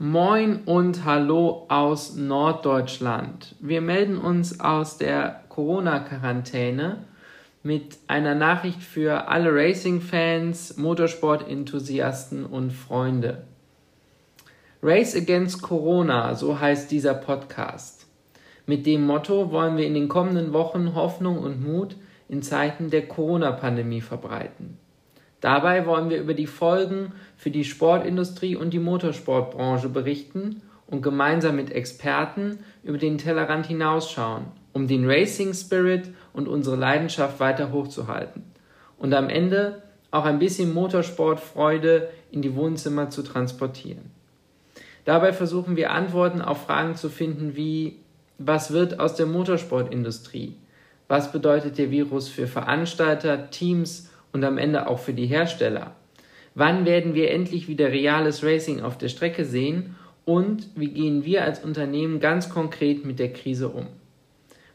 Moin und Hallo aus Norddeutschland. Wir melden uns aus der Corona-Quarantäne mit einer Nachricht für alle Racing-Fans, Motorsport-Enthusiasten und Freunde. Race Against Corona, so heißt dieser Podcast. Mit dem Motto wollen wir in den kommenden Wochen Hoffnung und Mut in Zeiten der Corona-Pandemie verbreiten. Dabei wollen wir über die Folgen für die Sportindustrie und die Motorsportbranche berichten und gemeinsam mit Experten über den Tellerrand hinausschauen, um den Racing Spirit und unsere Leidenschaft weiter hochzuhalten und am Ende auch ein bisschen Motorsportfreude in die Wohnzimmer zu transportieren. Dabei versuchen wir Antworten auf Fragen zu finden wie was wird aus der Motorsportindustrie? Was bedeutet der Virus für Veranstalter, Teams und am Ende auch für die Hersteller? Wann werden wir endlich wieder reales Racing auf der Strecke sehen? Und wie gehen wir als Unternehmen ganz konkret mit der Krise um?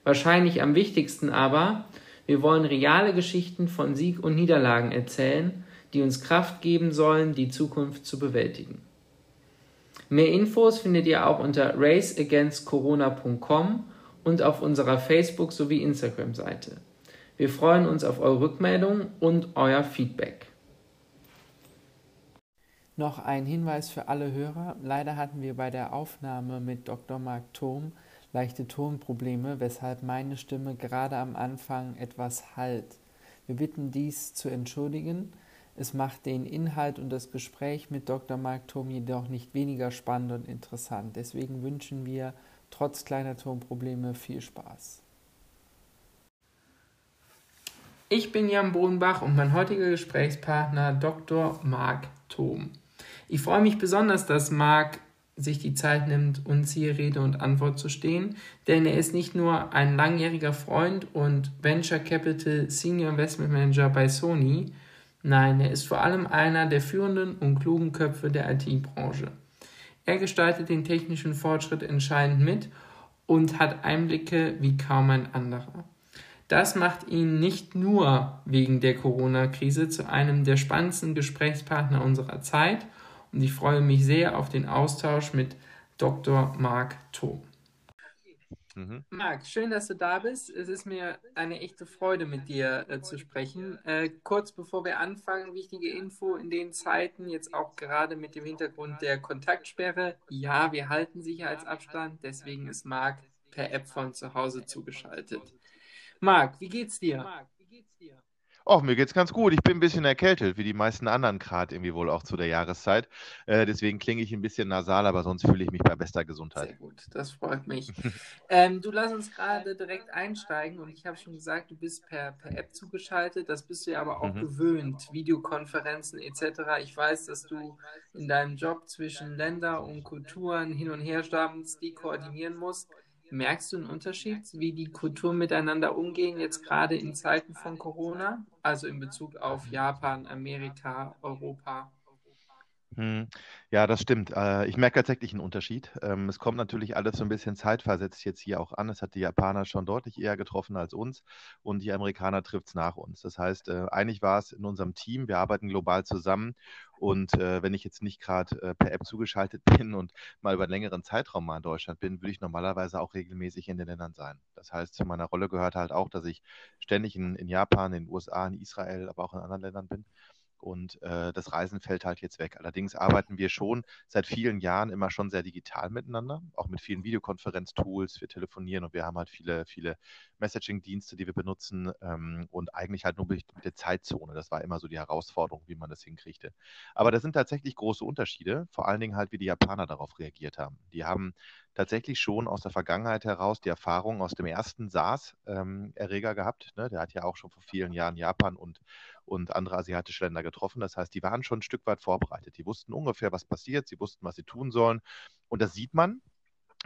Wahrscheinlich am wichtigsten aber, wir wollen reale Geschichten von Sieg und Niederlagen erzählen, die uns Kraft geben sollen, die Zukunft zu bewältigen. Mehr Infos findet ihr auch unter raceagainstcorona.com und auf unserer Facebook- sowie Instagram-Seite. Wir freuen uns auf eure Rückmeldung und euer Feedback. Noch ein Hinweis für alle Hörer. Leider hatten wir bei der Aufnahme mit Dr. Mark Thom leichte Tonprobleme, weshalb meine Stimme gerade am Anfang etwas halt. Wir bitten dies zu entschuldigen. Es macht den Inhalt und das Gespräch mit Dr. Mark Thom jedoch nicht weniger spannend und interessant. Deswegen wünschen wir trotz kleiner Tonprobleme viel Spaß. Ich bin Jan Bodenbach und mein heutiger Gesprächspartner Dr. Mark Thom. Ich freue mich besonders, dass Marc sich die Zeit nimmt, uns hier Rede und Antwort zu stehen, denn er ist nicht nur ein langjähriger Freund und Venture Capital Senior Investment Manager bei Sony, nein, er ist vor allem einer der führenden und klugen Köpfe der IT-Branche. Er gestaltet den technischen Fortschritt entscheidend mit und hat Einblicke wie kaum ein anderer. Das macht ihn nicht nur wegen der Corona-Krise zu einem der spannendsten Gesprächspartner unserer Zeit – und ich freue mich sehr auf den Austausch mit Dr. Marc Thom. Mhm. Marc, schön, dass du da bist. Es ist mir eine echte Freude, mit dir äh, zu sprechen. Äh, kurz bevor wir anfangen, wichtige Info in den Zeiten, jetzt auch gerade mit dem Hintergrund der Kontaktsperre. Ja, wir halten Sicherheitsabstand, deswegen ist Marc per App von zu Hause zugeschaltet. Marc, wie geht's dir? Och, mir geht's ganz gut. Ich bin ein bisschen erkältet, wie die meisten anderen gerade irgendwie wohl auch zu der Jahreszeit. Äh, deswegen klinge ich ein bisschen nasal, aber sonst fühle ich mich bei bester Gesundheit. Sehr gut, das freut mich. ähm, du lass uns gerade direkt einsteigen und ich habe schon gesagt, du bist per, per App zugeschaltet. Das bist du ja aber auch mhm. gewöhnt, Videokonferenzen etc. Ich weiß, dass du in deinem Job zwischen Länder und Kulturen hin und her stammst, die koordinieren musst. Merkst du einen Unterschied, wie die Kulturen miteinander umgehen, jetzt gerade in Zeiten von Corona? Also in Bezug auf Japan, Amerika, Europa? Hm. Ja, das stimmt. Äh, ich merke tatsächlich einen Unterschied. Ähm, es kommt natürlich alles so ein bisschen zeitversetzt jetzt hier auch an. Es hat die Japaner schon deutlich eher getroffen als uns und die Amerikaner trifft es nach uns. Das heißt, äh, eigentlich war es in unserem Team, wir arbeiten global zusammen und äh, wenn ich jetzt nicht gerade per App zugeschaltet bin und mal über einen längeren Zeitraum mal in Deutschland bin, würde ich normalerweise auch regelmäßig in den Ländern sein. Das heißt, zu meiner Rolle gehört halt auch, dass ich ständig in, in Japan, in den USA, in Israel, aber auch in anderen Ländern bin und äh, das Reisen fällt halt jetzt weg. Allerdings arbeiten wir schon seit vielen Jahren immer schon sehr digital miteinander, auch mit vielen Videokonferenztools. Wir telefonieren und wir haben halt viele, viele Messaging-Dienste, die wir benutzen ähm, und eigentlich halt nur mit der Zeitzone. Das war immer so die Herausforderung, wie man das hinkriegte. Aber da sind tatsächlich große Unterschiede, vor allen Dingen halt, wie die Japaner darauf reagiert haben. Die haben tatsächlich schon aus der Vergangenheit heraus die Erfahrung aus dem ersten SARS-Erreger ähm, gehabt. Ne? Der hat ja auch schon vor vielen Jahren Japan und, und andere asiatische Länder getroffen. Das heißt, die waren schon ein Stück weit vorbereitet. Die wussten ungefähr, was passiert. Sie wussten, was sie tun sollen. Und das sieht man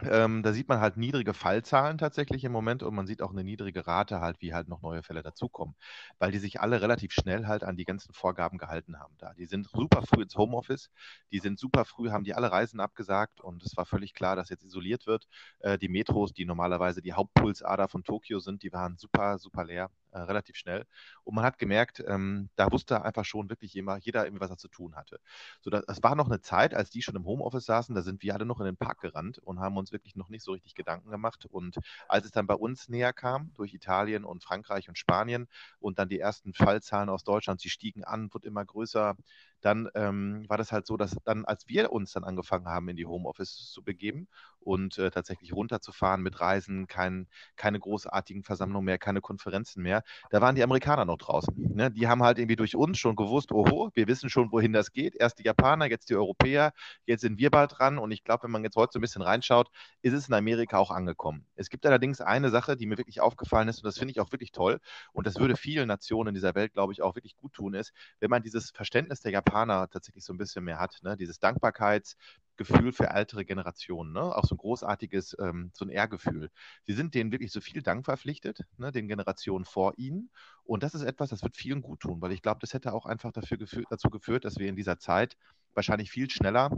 ähm, da sieht man halt niedrige Fallzahlen tatsächlich im Moment und man sieht auch eine niedrige Rate halt, wie halt noch neue Fälle dazukommen, weil die sich alle relativ schnell halt an die ganzen Vorgaben gehalten haben da. Die sind super früh ins Homeoffice, die sind super früh, haben die alle Reisen abgesagt und es war völlig klar, dass jetzt isoliert wird. Äh, die Metros, die normalerweise die Hauptpulsader von Tokio sind, die waren super, super leer. Äh, relativ schnell. Und man hat gemerkt, ähm, da wusste einfach schon wirklich jeder, jeder irgendwie, was er zu tun hatte. So, das, das war noch eine Zeit, als die schon im Homeoffice saßen, da sind wir alle noch in den Park gerannt und haben uns wirklich noch nicht so richtig Gedanken gemacht. Und als es dann bei uns näher kam, durch Italien und Frankreich und Spanien und dann die ersten Fallzahlen aus Deutschland, sie stiegen an, wird immer größer, dann ähm, war das halt so, dass dann, als wir uns dann angefangen haben, in die Homeoffice zu begeben und äh, tatsächlich runterzufahren mit Reisen, kein, keine großartigen Versammlungen mehr, keine Konferenzen mehr, da waren die Amerikaner noch draußen. Ne? Die haben halt irgendwie durch uns schon gewusst, oho, wir wissen schon, wohin das geht. Erst die Japaner, jetzt die Europäer, jetzt sind wir bald dran. Und ich glaube, wenn man jetzt heute so ein bisschen reinschaut, ist es in Amerika auch angekommen. Es gibt allerdings eine Sache, die mir wirklich aufgefallen ist, und das finde ich auch wirklich toll, und das würde vielen Nationen in dieser Welt, glaube ich, auch wirklich gut tun, ist, wenn man dieses Verständnis der Japaner tatsächlich so ein bisschen mehr hat, ne? dieses Dankbarkeits, Gefühl für ältere Generationen, ne? auch so ein großartiges, ähm, so ein Ehrgefühl. Sie sind denen wirklich so viel Dank verpflichtet, ne? den Generationen vor ihnen. Und das ist etwas, das wird vielen gut tun, weil ich glaube, das hätte auch einfach dafür geführt, dazu geführt, dass wir in dieser Zeit wahrscheinlich viel schneller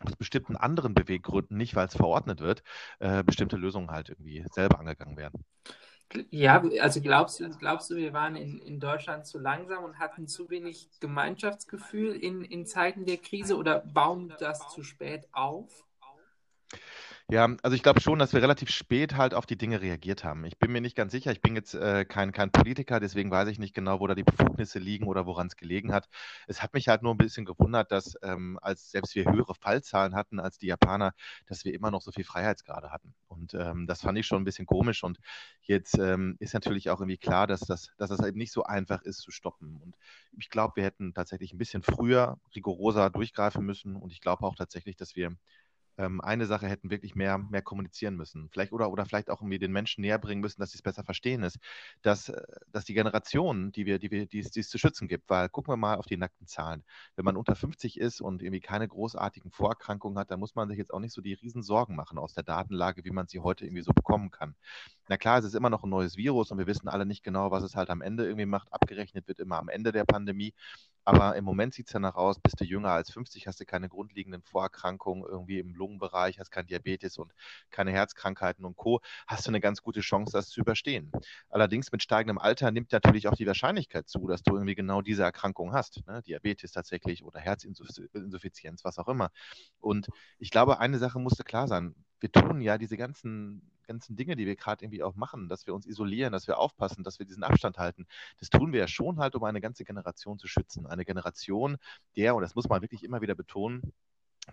aus bestimmten anderen Beweggründen, nicht weil es verordnet wird, äh, bestimmte Lösungen halt irgendwie selber angegangen werden. Ja, also glaubst du, glaubst du, wir waren in, in Deutschland zu langsam und hatten zu wenig Gemeinschaftsgefühl in, in Zeiten der Krise oder bauen das zu spät auf? Ja, also ich glaube schon, dass wir relativ spät halt auf die Dinge reagiert haben. Ich bin mir nicht ganz sicher, ich bin jetzt äh, kein, kein Politiker, deswegen weiß ich nicht genau, wo da die Befugnisse liegen oder woran es gelegen hat. Es hat mich halt nur ein bisschen gewundert, dass ähm, als selbst wir höhere Fallzahlen hatten als die Japaner, dass wir immer noch so viel Freiheitsgrade hatten. Und ähm, das fand ich schon ein bisschen komisch. Und jetzt ähm, ist natürlich auch irgendwie klar, dass das, dass das eben nicht so einfach ist zu stoppen. Und ich glaube, wir hätten tatsächlich ein bisschen früher rigoroser durchgreifen müssen. Und ich glaube auch tatsächlich, dass wir ähm, eine Sache hätten wirklich mehr, mehr kommunizieren müssen. Vielleicht oder, oder vielleicht auch irgendwie den Menschen näher bringen müssen, dass sie es besser verstehen ist, dass, äh, dass die Generationen, die wir, die wir, die es, die es zu schützen gibt, weil gucken wir mal auf die nackten Zahlen. Wenn man unter 50 ist und irgendwie keine großartigen Vorerkrankungen hat, dann muss man sich jetzt auch nicht so die riesen Sorgen machen aus der Datenlage, wie man sie heute irgendwie so bekommen kann. Na klar, es ist immer noch ein neues Virus und wir wissen alle nicht genau, was es halt am Ende irgendwie macht. Abgerechnet wird immer am Ende der Pandemie. Aber im Moment sieht es danach aus, bist du jünger als 50, hast du keine grundlegenden Vorerkrankungen irgendwie im Lungenbereich, hast kein Diabetes und keine Herzkrankheiten und Co., hast du eine ganz gute Chance, das zu überstehen. Allerdings mit steigendem Alter nimmt natürlich auch die Wahrscheinlichkeit zu, dass du irgendwie genau diese Erkrankung hast. Ne? Diabetes tatsächlich oder Herzinsuffizienz, was auch immer. Und ich glaube, eine Sache musste klar sein. Wir tun ja diese ganzen ganzen Dinge, die wir gerade irgendwie auch machen, dass wir uns isolieren, dass wir aufpassen, dass wir diesen Abstand halten, das tun wir ja schon halt, um eine ganze Generation zu schützen. Eine Generation, der, und das muss man wirklich immer wieder betonen,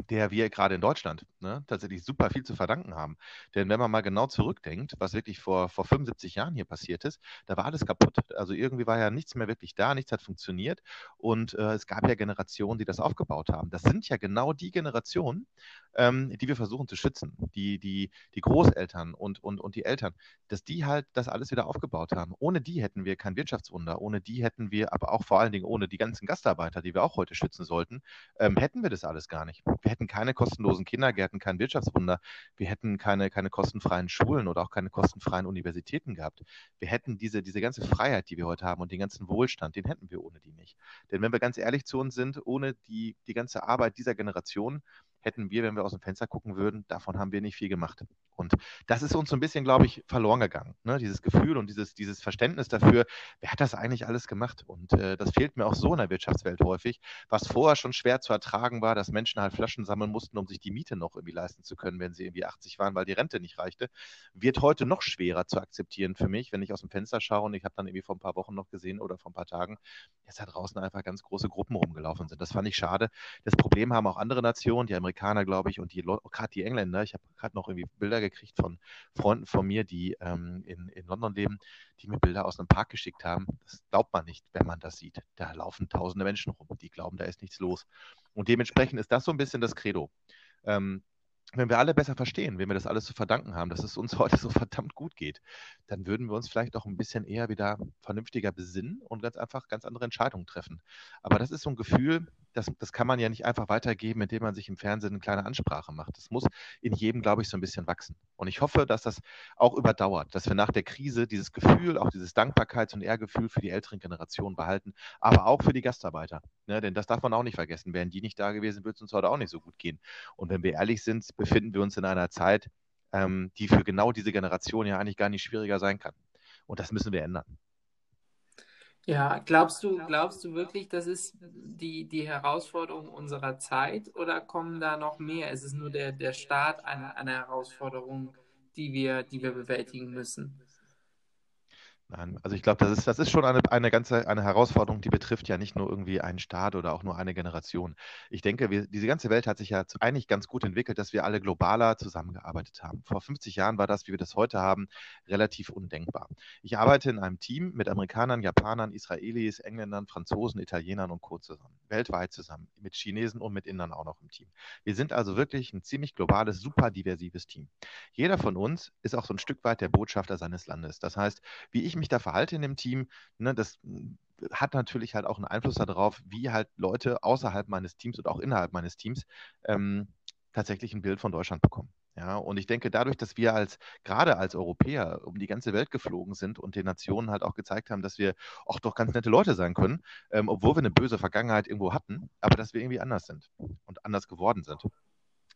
der wir gerade in Deutschland ne, tatsächlich super viel zu verdanken haben. Denn wenn man mal genau zurückdenkt, was wirklich vor, vor 75 Jahren hier passiert ist, da war alles kaputt. Also irgendwie war ja nichts mehr wirklich da, nichts hat funktioniert und äh, es gab ja Generationen, die das aufgebaut haben. Das sind ja genau die Generationen, ähm, die wir versuchen zu schützen. Die, die, die Großeltern und, und, und die Eltern, dass die halt das alles wieder aufgebaut haben. Ohne die hätten wir kein Wirtschaftswunder, ohne die hätten wir, aber auch vor allen Dingen ohne die ganzen Gastarbeiter, die wir auch heute schützen sollten, ähm, hätten wir das alles gar nicht. Wir hätten keine kostenlosen Kindergärten, kein Wirtschaftswunder. Wir hätten keine, keine kostenfreien Schulen oder auch keine kostenfreien Universitäten gehabt. Wir hätten diese, diese ganze Freiheit, die wir heute haben und den ganzen Wohlstand, den hätten wir ohne die nicht. Denn wenn wir ganz ehrlich zu uns sind, ohne die, die ganze Arbeit dieser Generation, hätten wir, wenn wir aus dem Fenster gucken würden, davon haben wir nicht viel gemacht. Und das ist uns so ein bisschen, glaube ich, verloren gegangen. Ne? Dieses Gefühl und dieses, dieses Verständnis dafür, wer hat das eigentlich alles gemacht? Und äh, das fehlt mir auch so in der Wirtschaftswelt häufig, was vorher schon schwer zu ertragen war, dass Menschen halt Flaschen sammeln mussten, um sich die Miete noch irgendwie leisten zu können, wenn sie irgendwie 80 waren, weil die Rente nicht reichte, wird heute noch schwerer zu akzeptieren für mich, wenn ich aus dem Fenster schaue und ich habe dann irgendwie vor ein paar Wochen noch gesehen oder vor ein paar Tagen, dass da draußen einfach ganz große Gruppen rumgelaufen sind. Das fand ich schade. Das Problem haben auch andere Nationen, die Amerikaner, glaube ich, und die gerade die Engländer. Ich habe gerade noch irgendwie Bilder gekriegt von Freunden von mir, die ähm, in, in London leben, die mir Bilder aus einem Park geschickt haben. Das glaubt man nicht, wenn man das sieht. Da laufen tausende Menschen rum, die glauben, da ist nichts los. Und dementsprechend ist das so ein bisschen das Credo. Ähm, wenn wir alle besser verstehen, wem wir das alles zu verdanken haben, dass es uns heute so verdammt gut geht, dann würden wir uns vielleicht auch ein bisschen eher wieder vernünftiger besinnen und ganz einfach ganz andere Entscheidungen treffen. Aber das ist so ein Gefühl, das, das kann man ja nicht einfach weitergeben, indem man sich im Fernsehen eine kleine Ansprache macht. Das muss in jedem, glaube ich, so ein bisschen wachsen. Und ich hoffe, dass das auch überdauert, dass wir nach der Krise dieses Gefühl, auch dieses Dankbarkeits- und Ehrgefühl für die älteren Generationen behalten, aber auch für die Gastarbeiter. Ne? Denn das darf man auch nicht vergessen. Wären die nicht da gewesen, würde es uns heute auch nicht so gut gehen. Und wenn wir ehrlich sind, befinden wir uns in einer Zeit, ähm, die für genau diese Generation ja eigentlich gar nicht schwieriger sein kann. Und das müssen wir ändern. Ja, glaubst du, glaubst du wirklich, das ist die, die Herausforderung unserer Zeit oder kommen da noch mehr? Ist es nur der, der Start einer, einer Herausforderung, die wir, die wir bewältigen müssen? Nein, also ich glaube, das ist, das ist schon eine, eine ganze eine Herausforderung, die betrifft ja nicht nur irgendwie einen Staat oder auch nur eine Generation. Ich denke, wir, diese ganze Welt hat sich ja eigentlich ganz gut entwickelt, dass wir alle globaler zusammengearbeitet haben. Vor 50 Jahren war das, wie wir das heute haben, relativ undenkbar. Ich arbeite in einem Team mit Amerikanern, Japanern, Israelis, Engländern, Franzosen, Italienern und Co. zusammen. Weltweit zusammen, mit Chinesen und mit Indern auch noch im Team. Wir sind also wirklich ein ziemlich globales, super diversives Team. Jeder von uns ist auch so ein Stück weit der Botschafter seines Landes. Das heißt, wie ich mich da verhalte in dem Team, ne, das hm, hat natürlich halt auch einen Einfluss darauf, wie halt Leute außerhalb meines Teams und auch innerhalb meines Teams ähm, tatsächlich ein Bild von Deutschland bekommen. Ja, und ich denke, dadurch, dass wir als, gerade als Europäer um die ganze Welt geflogen sind und den Nationen halt auch gezeigt haben, dass wir auch doch ganz nette Leute sein können, ähm, obwohl wir eine böse Vergangenheit irgendwo hatten, aber dass wir irgendwie anders sind und anders geworden sind.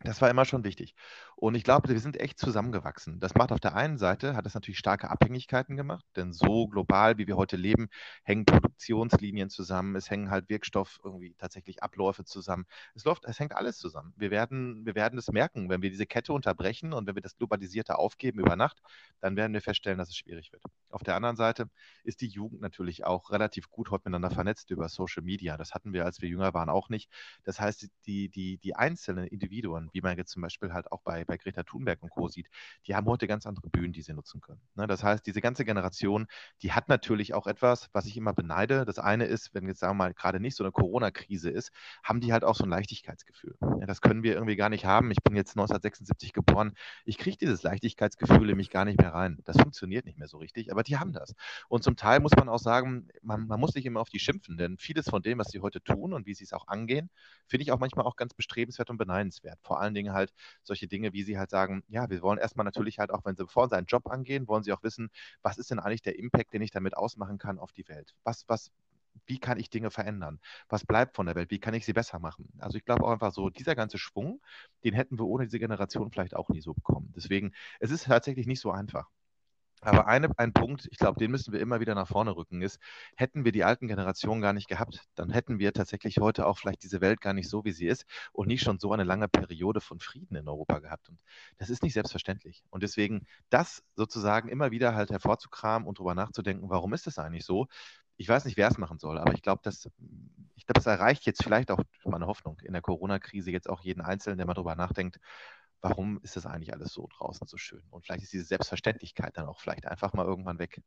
Das war immer schon wichtig. Und ich glaube, wir sind echt zusammengewachsen. Das macht auf der einen Seite, hat es natürlich starke Abhängigkeiten gemacht, denn so global, wie wir heute leben, hängen Produktionslinien zusammen, es hängen halt Wirkstoff, irgendwie tatsächlich Abläufe zusammen. Es läuft, es hängt alles zusammen. Wir werden, wir werden es merken, wenn wir diese Kette unterbrechen und wenn wir das Globalisierte aufgeben über Nacht, dann werden wir feststellen, dass es schwierig wird. Auf der anderen Seite ist die Jugend natürlich auch relativ gut heute miteinander vernetzt über Social Media. Das hatten wir, als wir jünger waren, auch nicht. Das heißt, die, die, die einzelnen Individuen, wie man jetzt zum Beispiel halt auch bei, bei Greta Thunberg und Co. sieht, die haben heute ganz andere Bühnen, die sie nutzen können. Ne? Das heißt, diese ganze Generation, die hat natürlich auch etwas, was ich immer beneide. Das eine ist, wenn jetzt sagen wir mal gerade nicht so eine Corona-Krise ist, haben die halt auch so ein Leichtigkeitsgefühl. Ja, das können wir irgendwie gar nicht haben. Ich bin jetzt 1976 geboren. Ich kriege dieses Leichtigkeitsgefühl in mich gar nicht mehr rein. Das funktioniert nicht mehr so richtig, aber die haben das. Und zum Teil muss man auch sagen, man, man muss nicht immer auf die schimpfen, denn vieles von dem, was sie heute tun und wie sie es auch angehen, finde ich auch manchmal auch ganz bestrebenswert und beneidenswert. Vor allen Dingen halt solche Dinge, wie sie halt sagen, ja, wir wollen erstmal natürlich halt auch, wenn sie bevor sie einen Job angehen, wollen sie auch wissen, was ist denn eigentlich der Impact, den ich damit ausmachen kann auf die Welt? Was, was, wie kann ich Dinge verändern? Was bleibt von der Welt? Wie kann ich sie besser machen? Also ich glaube auch einfach so, dieser ganze Schwung, den hätten wir ohne diese Generation vielleicht auch nie so bekommen. Deswegen, es ist tatsächlich nicht so einfach. Aber eine, ein Punkt, ich glaube, den müssen wir immer wieder nach vorne rücken, ist, hätten wir die alten Generationen gar nicht gehabt, dann hätten wir tatsächlich heute auch vielleicht diese Welt gar nicht so, wie sie ist und nicht schon so eine lange Periode von Frieden in Europa gehabt. Und das ist nicht selbstverständlich. Und deswegen das sozusagen immer wieder halt hervorzukramen und darüber nachzudenken, warum ist das eigentlich so? Ich weiß nicht, wer es machen soll, aber ich glaube, das, ich glaube, das erreicht jetzt vielleicht auch meine Hoffnung in der Corona-Krise jetzt auch jeden Einzelnen, der mal darüber nachdenkt, warum ist das eigentlich alles so draußen so schön? Und vielleicht ist diese Selbstverständlichkeit dann auch vielleicht einfach mal irgendwann weg.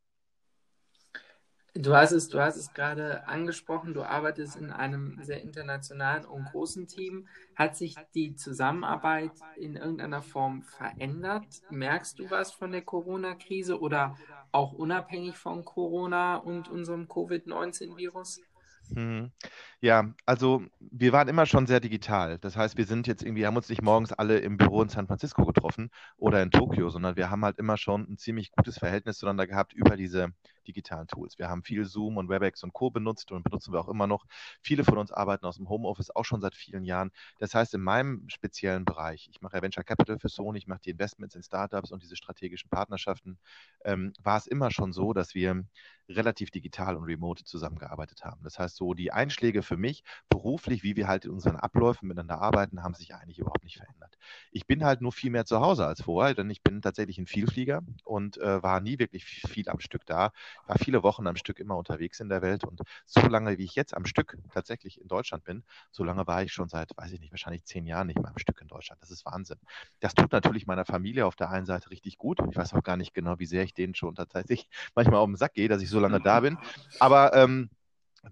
Du hast es, du hast es gerade angesprochen, du arbeitest in einem sehr internationalen und großen Team. Hat sich die Zusammenarbeit in irgendeiner Form verändert? Merkst du was von der Corona-Krise oder auch unabhängig von Corona und unserem Covid-19-Virus? Mhm. Ja, also wir waren immer schon sehr digital. Das heißt, wir sind jetzt irgendwie, haben uns nicht morgens alle im Büro in San Francisco getroffen oder in Tokio, sondern wir haben halt immer schon ein ziemlich gutes Verhältnis zueinander gehabt über diese digitalen Tools. Wir haben viel Zoom und WebEx und Co. benutzt und benutzen wir auch immer noch. Viele von uns arbeiten aus dem Homeoffice auch schon seit vielen Jahren. Das heißt, in meinem speziellen Bereich, ich mache ja Venture Capital für Sony, ich mache die Investments in Startups und diese strategischen Partnerschaften, ähm, war es immer schon so, dass wir relativ digital und remote zusammengearbeitet haben. Das heißt, so die Einschläge für mich beruflich, wie wir halt in unseren Abläufen miteinander arbeiten, haben sich eigentlich überhaupt nicht verändert. Ich bin halt nur viel mehr zu Hause als vorher, denn ich bin tatsächlich ein Vielflieger und äh, war nie wirklich viel am Stück da war viele Wochen am Stück immer unterwegs in der Welt und so lange, wie ich jetzt am Stück tatsächlich in Deutschland bin, so lange war ich schon seit, weiß ich nicht, wahrscheinlich zehn Jahren nicht mehr am Stück in Deutschland. Das ist Wahnsinn. Das tut natürlich meiner Familie auf der einen Seite richtig gut. Ich weiß auch gar nicht genau, wie sehr ich denen schon tatsächlich manchmal auf den Sack gehe, dass ich so lange da bin. Aber ähm,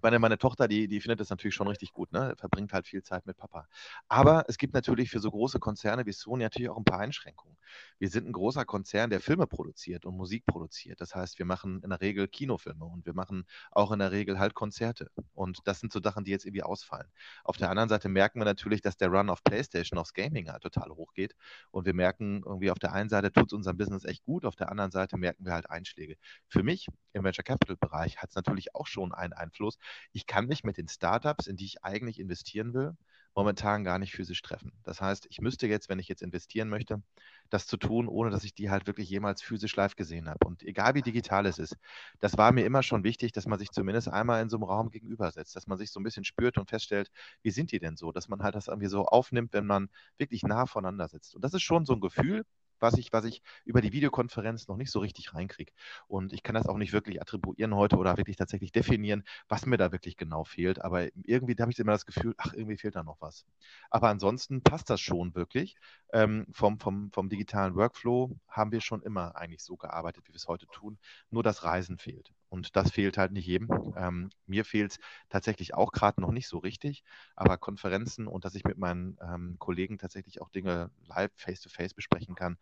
meine, meine Tochter, die, die findet das natürlich schon richtig gut, ne? Verbringt halt viel Zeit mit Papa. Aber es gibt natürlich für so große Konzerne wie Sony natürlich auch ein paar Einschränkungen. Wir sind ein großer Konzern, der Filme produziert und Musik produziert. Das heißt, wir machen in der Regel Kinofilme und wir machen auch in der Regel halt Konzerte. Und das sind so Sachen, die jetzt irgendwie ausfallen. Auf der anderen Seite merken wir natürlich, dass der Run auf PlayStation, aufs Gaming halt total hoch geht. Und wir merken irgendwie auf der einen Seite tut es unserem Business echt gut, auf der anderen Seite merken wir halt Einschläge. Für mich im Venture Capital Bereich hat es natürlich auch schon einen Einfluss, ich kann mich mit den Startups, in die ich eigentlich investieren will, momentan gar nicht physisch treffen. Das heißt, ich müsste jetzt, wenn ich jetzt investieren möchte, das zu tun, ohne dass ich die halt wirklich jemals physisch live gesehen habe. Und egal wie digital es ist, das war mir immer schon wichtig, dass man sich zumindest einmal in so einem Raum gegenübersetzt, dass man sich so ein bisschen spürt und feststellt, wie sind die denn so, dass man halt das irgendwie so aufnimmt, wenn man wirklich nah voneinander sitzt. Und das ist schon so ein Gefühl, was ich, was ich über die Videokonferenz noch nicht so richtig reinkriege. Und ich kann das auch nicht wirklich attribuieren heute oder wirklich tatsächlich definieren, was mir da wirklich genau fehlt. Aber irgendwie habe ich immer das Gefühl, ach, irgendwie fehlt da noch was. Aber ansonsten passt das schon wirklich. Ähm, vom, vom, vom digitalen Workflow haben wir schon immer eigentlich so gearbeitet, wie wir es heute tun. Nur das Reisen fehlt. Und das fehlt halt nicht jedem. Ähm, mir fehlt es tatsächlich auch gerade noch nicht so richtig. Aber Konferenzen und dass ich mit meinen ähm, Kollegen tatsächlich auch Dinge live, face-to-face -face besprechen kann,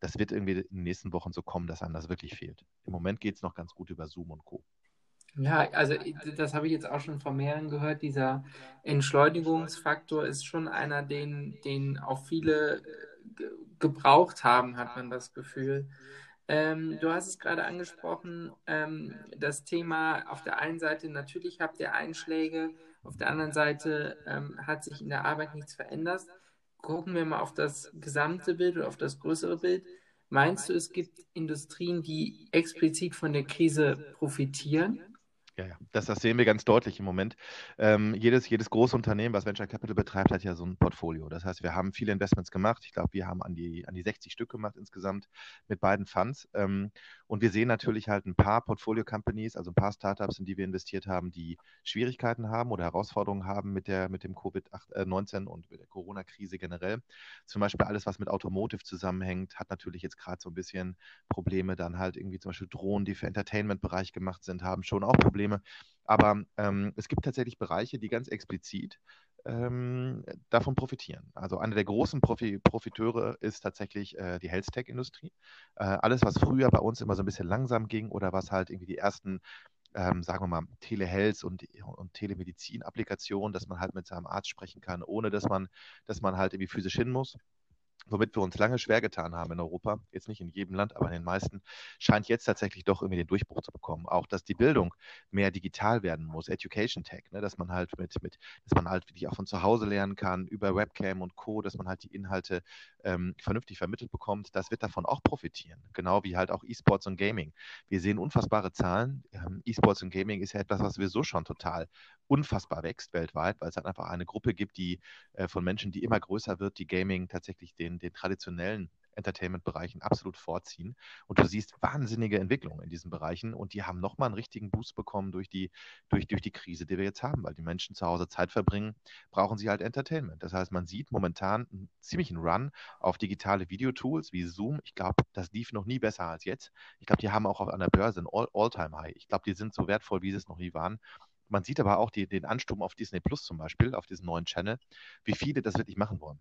das wird irgendwie in den nächsten Wochen so kommen, dass einem das wirklich fehlt. Im Moment geht es noch ganz gut über Zoom und Co. Ja, also das habe ich jetzt auch schon von mehreren gehört. Dieser Entschleunigungsfaktor ist schon einer, den, den auch viele äh, gebraucht haben, hat man das Gefühl. Ähm, du hast es gerade angesprochen, ähm, das Thema auf der einen Seite, natürlich habt ihr Einschläge, auf der anderen Seite ähm, hat sich in der Arbeit nichts verändert. Gucken wir mal auf das gesamte Bild oder auf das größere Bild. Meinst du, es gibt Industrien, die explizit von der Krise profitieren? Ja, ja, das, das sehen wir ganz deutlich im Moment. Ähm, jedes, jedes große Unternehmen, was Venture Capital betreibt, hat ja so ein Portfolio. Das heißt, wir haben viele Investments gemacht. Ich glaube, wir haben an die, an die 60 Stück gemacht insgesamt mit beiden Funds. Ähm, und wir sehen natürlich halt ein paar Portfolio-Companies, also ein paar Startups, in die wir investiert haben, die Schwierigkeiten haben oder Herausforderungen haben mit, der, mit dem Covid-19 äh, und mit der Corona-Krise generell. Zum Beispiel alles, was mit Automotive zusammenhängt, hat natürlich jetzt gerade so ein bisschen Probleme. Dann halt irgendwie zum Beispiel Drohnen, die für Entertainment-Bereich gemacht sind, haben schon auch Probleme. Aber ähm, es gibt tatsächlich Bereiche, die ganz explizit ähm, davon profitieren. Also einer der großen Profi Profiteure ist tatsächlich äh, die Health Tech-Industrie. Äh, alles, was früher bei uns immer so ein bisschen langsam ging oder was halt irgendwie die ersten ähm, sagen wir mal, Telehealth und, und Telemedizin-Applikationen, dass man halt mit seinem Arzt sprechen kann, ohne dass man, dass man halt irgendwie physisch hin muss womit wir uns lange schwer getan haben in Europa, jetzt nicht in jedem Land, aber in den meisten, scheint jetzt tatsächlich doch irgendwie den Durchbruch zu bekommen. Auch, dass die Bildung mehr digital werden muss, Education Tech, ne, dass man halt mit, mit, dass man halt wirklich auch von zu Hause lernen kann, über Webcam und Co., dass man halt die Inhalte ähm, vernünftig vermittelt bekommt, das wird davon auch profitieren. Genau wie halt auch E-Sports und Gaming. Wir sehen unfassbare Zahlen. Ähm, E-Sports und Gaming ist ja etwas, was sowieso schon total unfassbar wächst weltweit, weil es halt einfach eine Gruppe gibt, die äh, von Menschen, die immer größer wird, die Gaming tatsächlich den, den traditionellen Entertainment-Bereichen absolut vorziehen. Und du siehst wahnsinnige Entwicklungen in diesen Bereichen und die haben nochmal einen richtigen Boost bekommen durch die, durch, durch die Krise, die wir jetzt haben, weil die Menschen zu Hause Zeit verbringen, brauchen sie halt Entertainment. Das heißt, man sieht momentan einen ziemlichen Run auf digitale Videotools wie Zoom. Ich glaube, das lief noch nie besser als jetzt. Ich glaube, die haben auch an der Börse ein All-Time-High. Ich glaube, die sind so wertvoll, wie sie es noch nie waren. Man sieht aber auch die, den Ansturm auf Disney Plus zum Beispiel, auf diesen neuen Channel, wie viele das wirklich machen wollen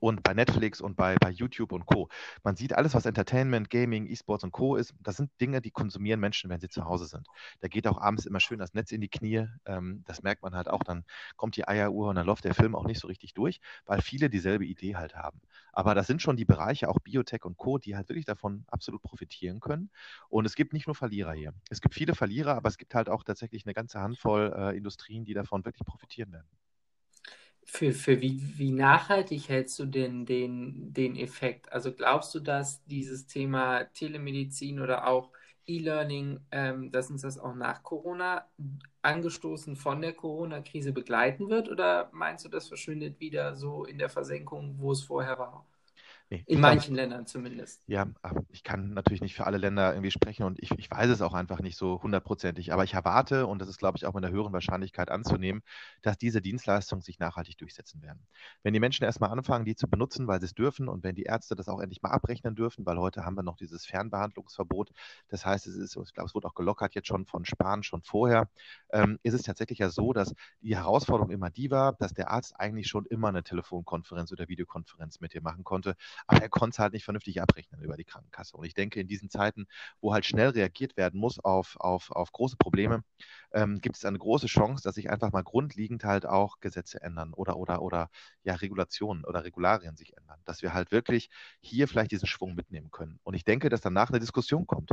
und bei Netflix und bei, bei YouTube und Co. Man sieht alles, was Entertainment, Gaming, E-Sports und Co. ist, das sind Dinge, die konsumieren Menschen, wenn sie zu Hause sind. Da geht auch abends immer schön das Netz in die Knie. Ähm, das merkt man halt auch. Dann kommt die Eieruhr und dann läuft der Film auch nicht so richtig durch, weil viele dieselbe Idee halt haben. Aber das sind schon die Bereiche, auch Biotech und Co., die halt wirklich davon absolut profitieren können. Und es gibt nicht nur Verlierer hier. Es gibt viele Verlierer, aber es gibt halt auch tatsächlich eine ganze Handvoll äh, Industrien, die davon wirklich profitieren werden. Für, für wie, wie nachhaltig hältst du denn den, den Effekt? Also glaubst du, dass dieses Thema Telemedizin oder auch E-Learning, ähm, dass uns das auch nach Corona angestoßen von der Corona-Krise begleiten wird? Oder meinst du, das verschwindet wieder so in der Versenkung, wo es vorher war? Nee, in manchen glaub, Ländern zumindest. Ja, ich kann natürlich nicht für alle Länder irgendwie sprechen und ich, ich weiß es auch einfach nicht so hundertprozentig. Aber ich erwarte, und das ist, glaube ich, auch mit einer höheren Wahrscheinlichkeit anzunehmen, dass diese Dienstleistungen sich nachhaltig durchsetzen werden. Wenn die Menschen erstmal anfangen, die zu benutzen, weil sie es dürfen und wenn die Ärzte das auch endlich mal abrechnen dürfen, weil heute haben wir noch dieses Fernbehandlungsverbot. Das heißt, es ist, ich glaube, es wurde auch gelockert jetzt schon von Spahn schon vorher, ähm, ist es tatsächlich ja so, dass die Herausforderung immer die war, dass der Arzt eigentlich schon immer eine Telefonkonferenz oder Videokonferenz mit dir machen konnte aber er konnte es halt nicht vernünftig abrechnen über die Krankenkasse. Und ich denke, in diesen Zeiten, wo halt schnell reagiert werden muss auf, auf, auf große Probleme, ähm, gibt es eine große Chance, dass sich einfach mal grundlegend halt auch Gesetze ändern oder, oder, oder ja, Regulationen oder Regularien sich ändern, dass wir halt wirklich hier vielleicht diesen Schwung mitnehmen können. Und ich denke, dass danach eine Diskussion kommt.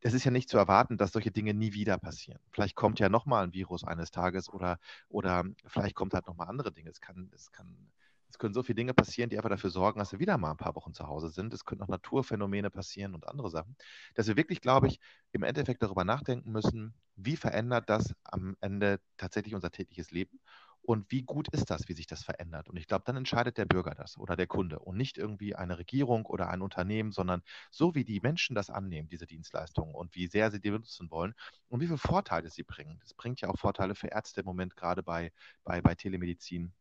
Es ist ja nicht zu erwarten, dass solche Dinge nie wieder passieren. Vielleicht kommt ja nochmal ein Virus eines Tages oder, oder vielleicht kommt halt nochmal andere Dinge. Es kann, es kann es können so viele Dinge passieren, die einfach dafür sorgen, dass wir wieder mal ein paar Wochen zu Hause sind. Es können auch Naturphänomene passieren und andere Sachen. Dass wir wirklich, glaube ich, im Endeffekt darüber nachdenken müssen, wie verändert das am Ende tatsächlich unser tägliches Leben und wie gut ist das, wie sich das verändert. Und ich glaube, dann entscheidet der Bürger das oder der Kunde und nicht irgendwie eine Regierung oder ein Unternehmen, sondern so wie die Menschen das annehmen, diese Dienstleistungen und wie sehr sie die benutzen wollen und wie viele Vorteile sie bringen. Das bringt ja auch Vorteile für Ärzte im Moment, gerade bei, bei, bei Telemedizin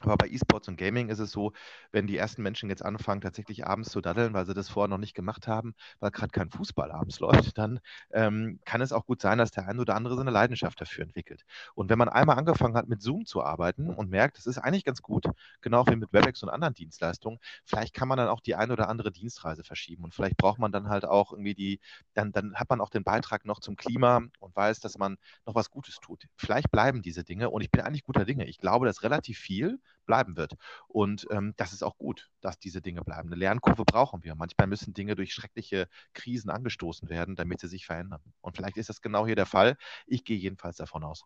aber bei E-Sports und Gaming ist es so, wenn die ersten Menschen jetzt anfangen, tatsächlich abends zu daddeln, weil sie das vorher noch nicht gemacht haben, weil gerade kein Fußball abends läuft, dann ähm, kann es auch gut sein, dass der eine oder andere so eine Leidenschaft dafür entwickelt. Und wenn man einmal angefangen hat, mit Zoom zu arbeiten und merkt, das ist eigentlich ganz gut, genau wie mit WebEx und anderen Dienstleistungen, vielleicht kann man dann auch die eine oder andere Dienstreise verschieben. Und vielleicht braucht man dann halt auch irgendwie die, dann, dann hat man auch den Beitrag noch zum Klima und weiß, dass man noch was Gutes tut. Vielleicht bleiben diese Dinge und ich bin eigentlich guter Dinge. Ich glaube, dass relativ viel bleiben wird. Und ähm, das ist auch gut, dass diese Dinge bleiben. Eine Lernkurve brauchen wir. Manchmal müssen Dinge durch schreckliche Krisen angestoßen werden, damit sie sich verändern. Und vielleicht ist das genau hier der Fall. Ich gehe jedenfalls davon aus.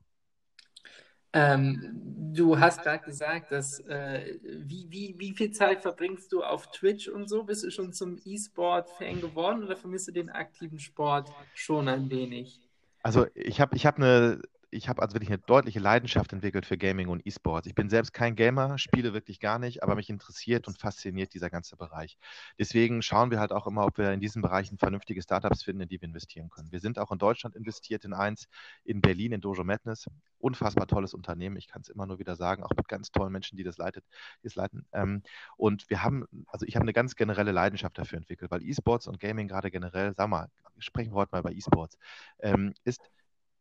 Ähm, du hast gerade gesagt, dass äh, wie, wie, wie viel Zeit verbringst du auf Twitch und so? Bist du schon zum E-Sport-Fan geworden oder vermisst du den aktiven Sport schon ein wenig? Also ich habe ich hab eine ich habe also wirklich eine deutliche Leidenschaft entwickelt für Gaming und E-Sports. Ich bin selbst kein Gamer, spiele wirklich gar nicht, aber mich interessiert und fasziniert dieser ganze Bereich. Deswegen schauen wir halt auch immer, ob wir in diesen Bereichen vernünftige Startups finden, in die wir investieren können. Wir sind auch in Deutschland investiert in eins, in Berlin, in Dojo Madness. Unfassbar tolles Unternehmen. Ich kann es immer nur wieder sagen, auch mit ganz tollen Menschen, die das, leitet, die es leiten. Ähm, und wir haben, also ich habe eine ganz generelle Leidenschaft dafür entwickelt, weil E-Sports und Gaming gerade generell, sag mal, sprechen wir heute mal über E-Sports, ähm, ist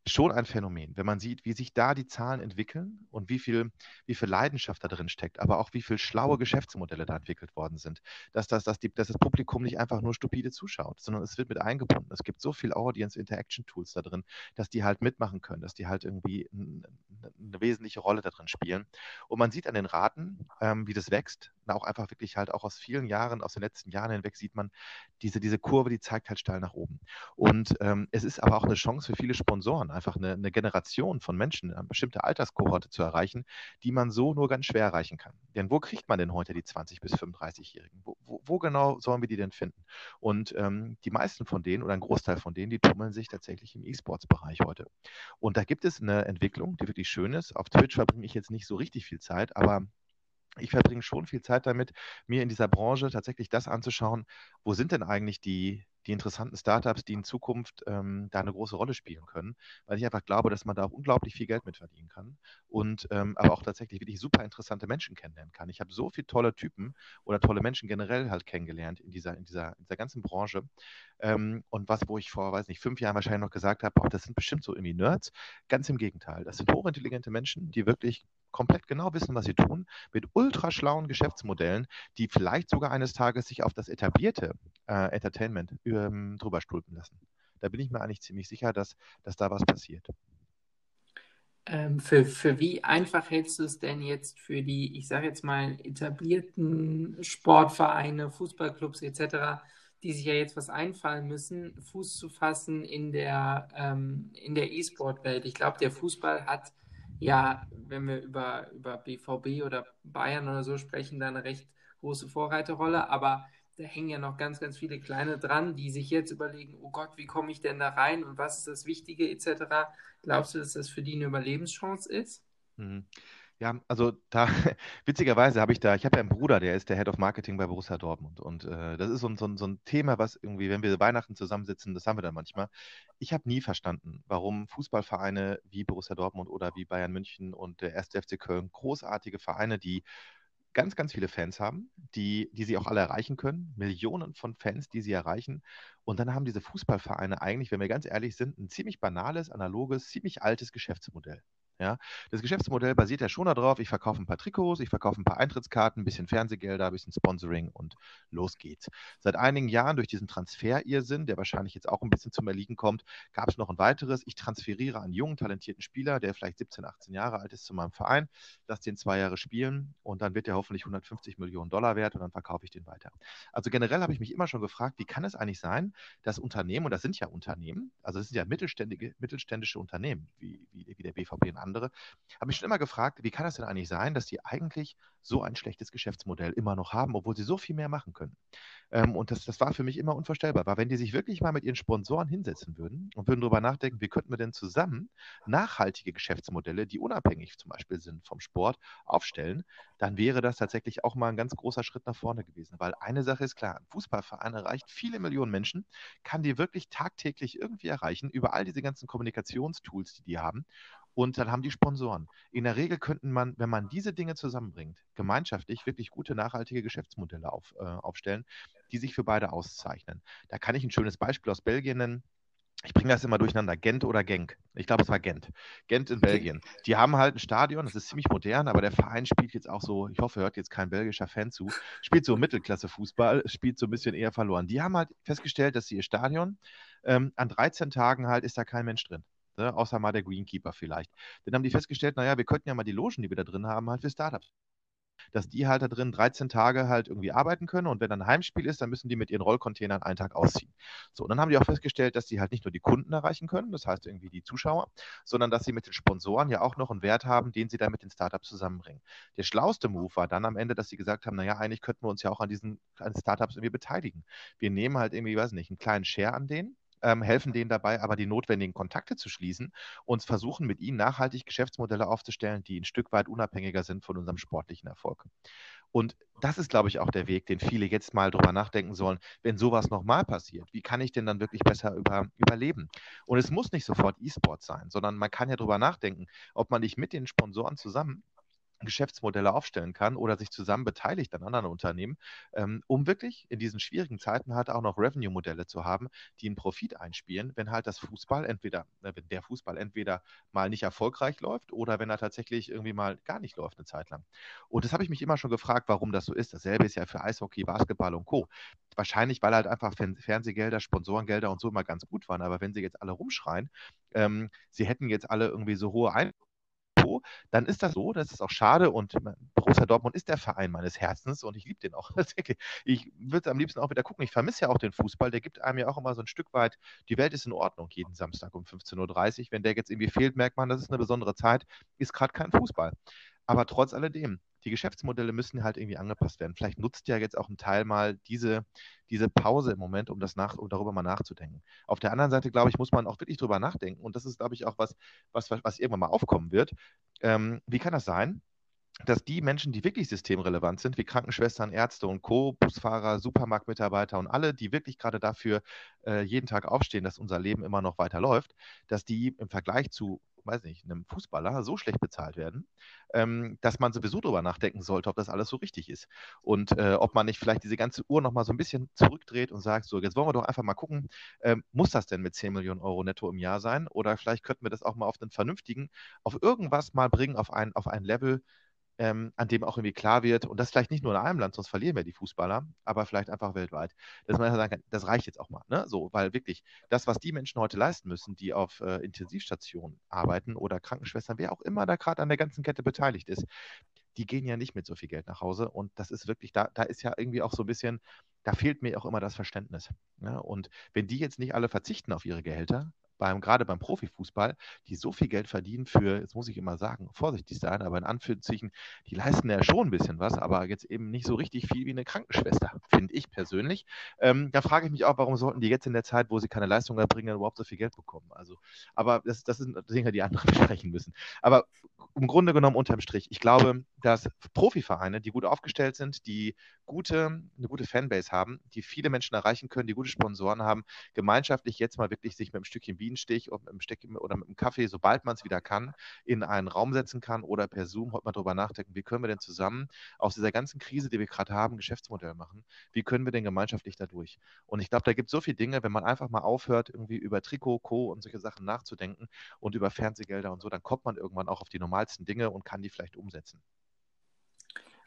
schon ein Phänomen, wenn man sieht, wie sich da die Zahlen entwickeln und wie viel, wie viel Leidenschaft da drin steckt, aber auch wie viel schlaue Geschäftsmodelle da entwickelt worden sind, dass das, dass, die, dass das Publikum nicht einfach nur stupide zuschaut, sondern es wird mit eingebunden. Es gibt so viel Audience Interaction Tools da drin, dass die halt mitmachen können, dass die halt irgendwie eine wesentliche Rolle da drin spielen. Und man sieht an den Raten, ähm, wie das wächst, auch einfach wirklich halt auch aus vielen Jahren, aus den letzten Jahren hinweg sieht man, diese, diese Kurve, die zeigt halt steil nach oben. Und ähm, es ist aber auch eine Chance für viele Sponsoren, einfach eine, eine Generation von Menschen, eine bestimmte Alterskohorte zu erreichen, die man so nur ganz schwer erreichen kann. Denn wo kriegt man denn heute die 20- bis 35-Jährigen? Wo, wo, wo, genau sollen wir die denn finden? Und ähm, die meisten von denen oder ein Großteil von denen, die tummeln sich tatsächlich im E-Sports-Bereich heute. Und da gibt es eine Entwicklung, die wirklich schön ist. Auf Twitch verbringe ich jetzt nicht so richtig viel Zeit, aber ich verbringe schon viel Zeit damit, mir in dieser Branche tatsächlich das anzuschauen, wo sind denn eigentlich die, die interessanten Startups, die in Zukunft ähm, da eine große Rolle spielen können, weil ich einfach glaube, dass man da auch unglaublich viel Geld mit verdienen kann und ähm, aber auch tatsächlich wirklich super interessante Menschen kennenlernen kann. Ich habe so viele tolle Typen oder tolle Menschen generell halt kennengelernt in dieser, in dieser, in dieser ganzen Branche. Ähm, und was, wo ich vor, weiß nicht, fünf Jahren wahrscheinlich noch gesagt habe, oh, das sind bestimmt so irgendwie Nerds. Ganz im Gegenteil. Das sind hochintelligente Menschen, die wirklich komplett genau wissen, was sie tun, mit ultra schlauen Geschäftsmodellen, die vielleicht sogar eines Tages sich auf das etablierte äh, Entertainment ähm, drüber stülpen lassen. Da bin ich mir eigentlich ziemlich sicher, dass, dass da was passiert. Ähm, für, für wie einfach hältst du es denn jetzt für die, ich sage jetzt mal, etablierten Sportvereine, Fußballclubs etc., die sich ja jetzt was einfallen müssen, Fuß zu fassen in der, ähm, in der E-Sport-Welt? Ich glaube, der Fußball hat ja, wenn wir über, über BVB oder Bayern oder so sprechen, da eine recht große Vorreiterrolle. Aber da hängen ja noch ganz, ganz viele kleine dran, die sich jetzt überlegen, oh Gott, wie komme ich denn da rein und was ist das Wichtige etc. Glaubst du, dass das für die eine Überlebenschance ist? Mhm. Ja, also da, witzigerweise habe ich da, ich habe ja einen Bruder, der ist der Head of Marketing bei Borussia Dortmund. Und äh, das ist so, so, so ein Thema, was irgendwie, wenn wir Weihnachten zusammensitzen, das haben wir dann manchmal. Ich habe nie verstanden, warum Fußballvereine wie Borussia Dortmund oder wie Bayern München und der 1. FC Köln, großartige Vereine, die ganz, ganz viele Fans haben, die, die sie auch alle erreichen können, Millionen von Fans, die sie erreichen. Und dann haben diese Fußballvereine eigentlich, wenn wir ganz ehrlich sind, ein ziemlich banales, analoges, ziemlich altes Geschäftsmodell. Ja? Das Geschäftsmodell basiert ja schon darauf, ich verkaufe ein paar Trikots, ich verkaufe ein paar Eintrittskarten, ein bisschen Fernsehgelder, ein bisschen Sponsoring und los geht's. Seit einigen Jahren durch diesen Transfer-Irrsinn, der wahrscheinlich jetzt auch ein bisschen zum Erliegen kommt, gab es noch ein weiteres. Ich transferiere einen jungen, talentierten Spieler, der vielleicht 17, 18 Jahre alt ist, zu meinem Verein, lasse den zwei Jahre spielen und dann wird der hoffentlich 150 Millionen Dollar wert und dann verkaufe ich den weiter. Also generell habe ich mich immer schon gefragt, wie kann es eigentlich sein, dass Unternehmen, und das sind ja Unternehmen, also das sind ja mittelständige, mittelständische Unternehmen, wie, wie, wie der BVB und andere, habe mich schon immer gefragt, wie kann es denn eigentlich sein, dass die eigentlich so ein schlechtes Geschäftsmodell immer noch haben, obwohl sie so viel mehr machen können. Ähm, und das, das war für mich immer unvorstellbar, weil wenn die sich wirklich mal mit ihren Sponsoren hinsetzen würden und würden darüber nachdenken, wie könnten wir denn zusammen nachhaltige Geschäftsmodelle, die unabhängig zum Beispiel sind vom Sport, aufstellen, dann wäre das tatsächlich auch mal ein ganz großer Schritt nach vorne gewesen. Weil eine Sache ist klar, ein Fußballverein erreicht viele Millionen Menschen, kann die wirklich tagtäglich irgendwie erreichen über all diese ganzen Kommunikationstools, die die haben und dann haben die Sponsoren. In der Regel könnten man, wenn man diese Dinge zusammenbringt, gemeinschaftlich wirklich gute, nachhaltige Geschäftsmodelle auf, äh, aufstellen, die sich für beide auszeichnen. Da kann ich ein schönes Beispiel aus Belgien nennen. Ich bringe das immer durcheinander, Gent oder Genk. Ich glaube, es war Gent. Gent in Belgien. Die haben halt ein Stadion, das ist ziemlich modern, aber der Verein spielt jetzt auch so, ich hoffe, hört jetzt kein belgischer Fan zu, spielt so Mittelklasse-Fußball, spielt so ein bisschen eher verloren. Die haben halt festgestellt, dass sie ihr Stadion ähm, an 13 Tagen halt ist da kein Mensch drin ne? außer mal der Greenkeeper vielleicht. Dann haben die festgestellt, naja, wir könnten ja mal die Logen, die wir da drin haben, halt für Startups dass die halt da drin 13 Tage halt irgendwie arbeiten können und wenn dann ein Heimspiel ist, dann müssen die mit ihren Rollcontainern einen Tag ausziehen. So, und dann haben die auch festgestellt, dass sie halt nicht nur die Kunden erreichen können, das heißt irgendwie die Zuschauer, sondern dass sie mit den Sponsoren ja auch noch einen Wert haben, den sie dann mit den Startups zusammenbringen. Der schlauste Move war dann am Ende, dass sie gesagt haben, naja, eigentlich könnten wir uns ja auch an diesen an Startups irgendwie beteiligen. Wir nehmen halt irgendwie, weiß nicht, einen kleinen Share an denen ähm, helfen denen dabei, aber die notwendigen Kontakte zu schließen und versuchen mit ihnen nachhaltig Geschäftsmodelle aufzustellen, die ein Stück weit unabhängiger sind von unserem sportlichen Erfolg. Und das ist, glaube ich, auch der Weg, den viele jetzt mal drüber nachdenken sollen, wenn sowas nochmal passiert. Wie kann ich denn dann wirklich besser über, überleben? Und es muss nicht sofort E-Sport sein, sondern man kann ja drüber nachdenken, ob man nicht mit den Sponsoren zusammen Geschäftsmodelle aufstellen kann oder sich zusammen beteiligt an anderen Unternehmen, ähm, um wirklich in diesen schwierigen Zeiten halt auch noch Revenue-Modelle zu haben, die einen Profit einspielen, wenn halt das Fußball entweder, äh, wenn der Fußball entweder mal nicht erfolgreich läuft oder wenn er tatsächlich irgendwie mal gar nicht läuft eine Zeit lang. Und das habe ich mich immer schon gefragt, warum das so ist. Dasselbe ist ja für Eishockey, Basketball und Co. Wahrscheinlich, weil halt einfach Fernsehgelder, Sponsorengelder und so immer ganz gut waren. Aber wenn sie jetzt alle rumschreien, ähm, sie hätten jetzt alle irgendwie so hohe Einnahmen, dann ist das so, das ist auch schade und Borussia Dortmund ist der Verein meines Herzens und ich liebe den auch. Ich würde am liebsten auch wieder gucken. Ich vermisse ja auch den Fußball, der gibt einem ja auch immer so ein Stück weit, die Welt ist in Ordnung jeden Samstag um 15.30 Uhr. Wenn der jetzt irgendwie fehlt, merkt man, das ist eine besondere Zeit, ist gerade kein Fußball. Aber trotz alledem, die Geschäftsmodelle müssen halt irgendwie angepasst werden. Vielleicht nutzt ja jetzt auch ein Teil mal diese, diese Pause im Moment, um, das nach, um darüber mal nachzudenken. Auf der anderen Seite, glaube ich, muss man auch wirklich darüber nachdenken. Und das ist, glaube ich, auch was, was, was irgendwann mal aufkommen wird. Ähm, wie kann das sein? Dass die Menschen, die wirklich systemrelevant sind, wie Krankenschwestern, Ärzte und Co., Busfahrer, Supermarktmitarbeiter und alle, die wirklich gerade dafür äh, jeden Tag aufstehen, dass unser Leben immer noch weiterläuft, dass die im Vergleich zu weiß nicht, einem Fußballer so schlecht bezahlt werden, ähm, dass man sowieso darüber nachdenken sollte, ob das alles so richtig ist. Und äh, ob man nicht vielleicht diese ganze Uhr nochmal so ein bisschen zurückdreht und sagt, so, jetzt wollen wir doch einfach mal gucken, ähm, muss das denn mit 10 Millionen Euro netto im Jahr sein? Oder vielleicht könnten wir das auch mal auf den vernünftigen, auf irgendwas mal bringen, auf ein, auf ein Level, ähm, an dem auch irgendwie klar wird, und das vielleicht nicht nur in einem Land, sonst verlieren wir die Fußballer, aber vielleicht einfach weltweit, dass man sagen kann, das reicht jetzt auch mal. Ne? So, weil wirklich das, was die Menschen heute leisten müssen, die auf äh, Intensivstationen arbeiten oder Krankenschwestern, wer auch immer da gerade an der ganzen Kette beteiligt ist, die gehen ja nicht mit so viel Geld nach Hause. Und das ist wirklich, da, da ist ja irgendwie auch so ein bisschen, da fehlt mir auch immer das Verständnis. Ne? Und wenn die jetzt nicht alle verzichten auf ihre Gehälter, beim, gerade beim Profifußball, die so viel Geld verdienen für, jetzt muss ich immer sagen, vorsichtig sein, aber in Anführungszeichen, die leisten ja schon ein bisschen was, aber jetzt eben nicht so richtig viel wie eine Krankenschwester, finde ich persönlich. Ähm, da frage ich mich auch, warum sollten die jetzt in der Zeit, wo sie keine Leistung erbringen, überhaupt so viel Geld bekommen? Also, aber das, das sind Dinge, die andere besprechen müssen. Aber im Grunde genommen unterm Strich, ich glaube, dass Profivereine, die gut aufgestellt sind, die gute, eine gute Fanbase haben, die viele Menschen erreichen können, die gute Sponsoren haben, gemeinschaftlich jetzt mal wirklich sich mit einem Stückchen Bienenstich oder mit einem, Stück, oder mit einem Kaffee, sobald man es wieder kann, in einen Raum setzen kann oder per Zoom heute mal drüber nachdenken, wie können wir denn zusammen aus dieser ganzen Krise, die wir gerade haben, Geschäftsmodell machen? Wie können wir denn gemeinschaftlich da durch? Und ich glaube, da gibt es so viele Dinge, wenn man einfach mal aufhört, irgendwie über Trikot, Co. und solche Sachen nachzudenken und über Fernsehgelder und so, dann kommt man irgendwann auch auf die normalsten Dinge und kann die vielleicht umsetzen.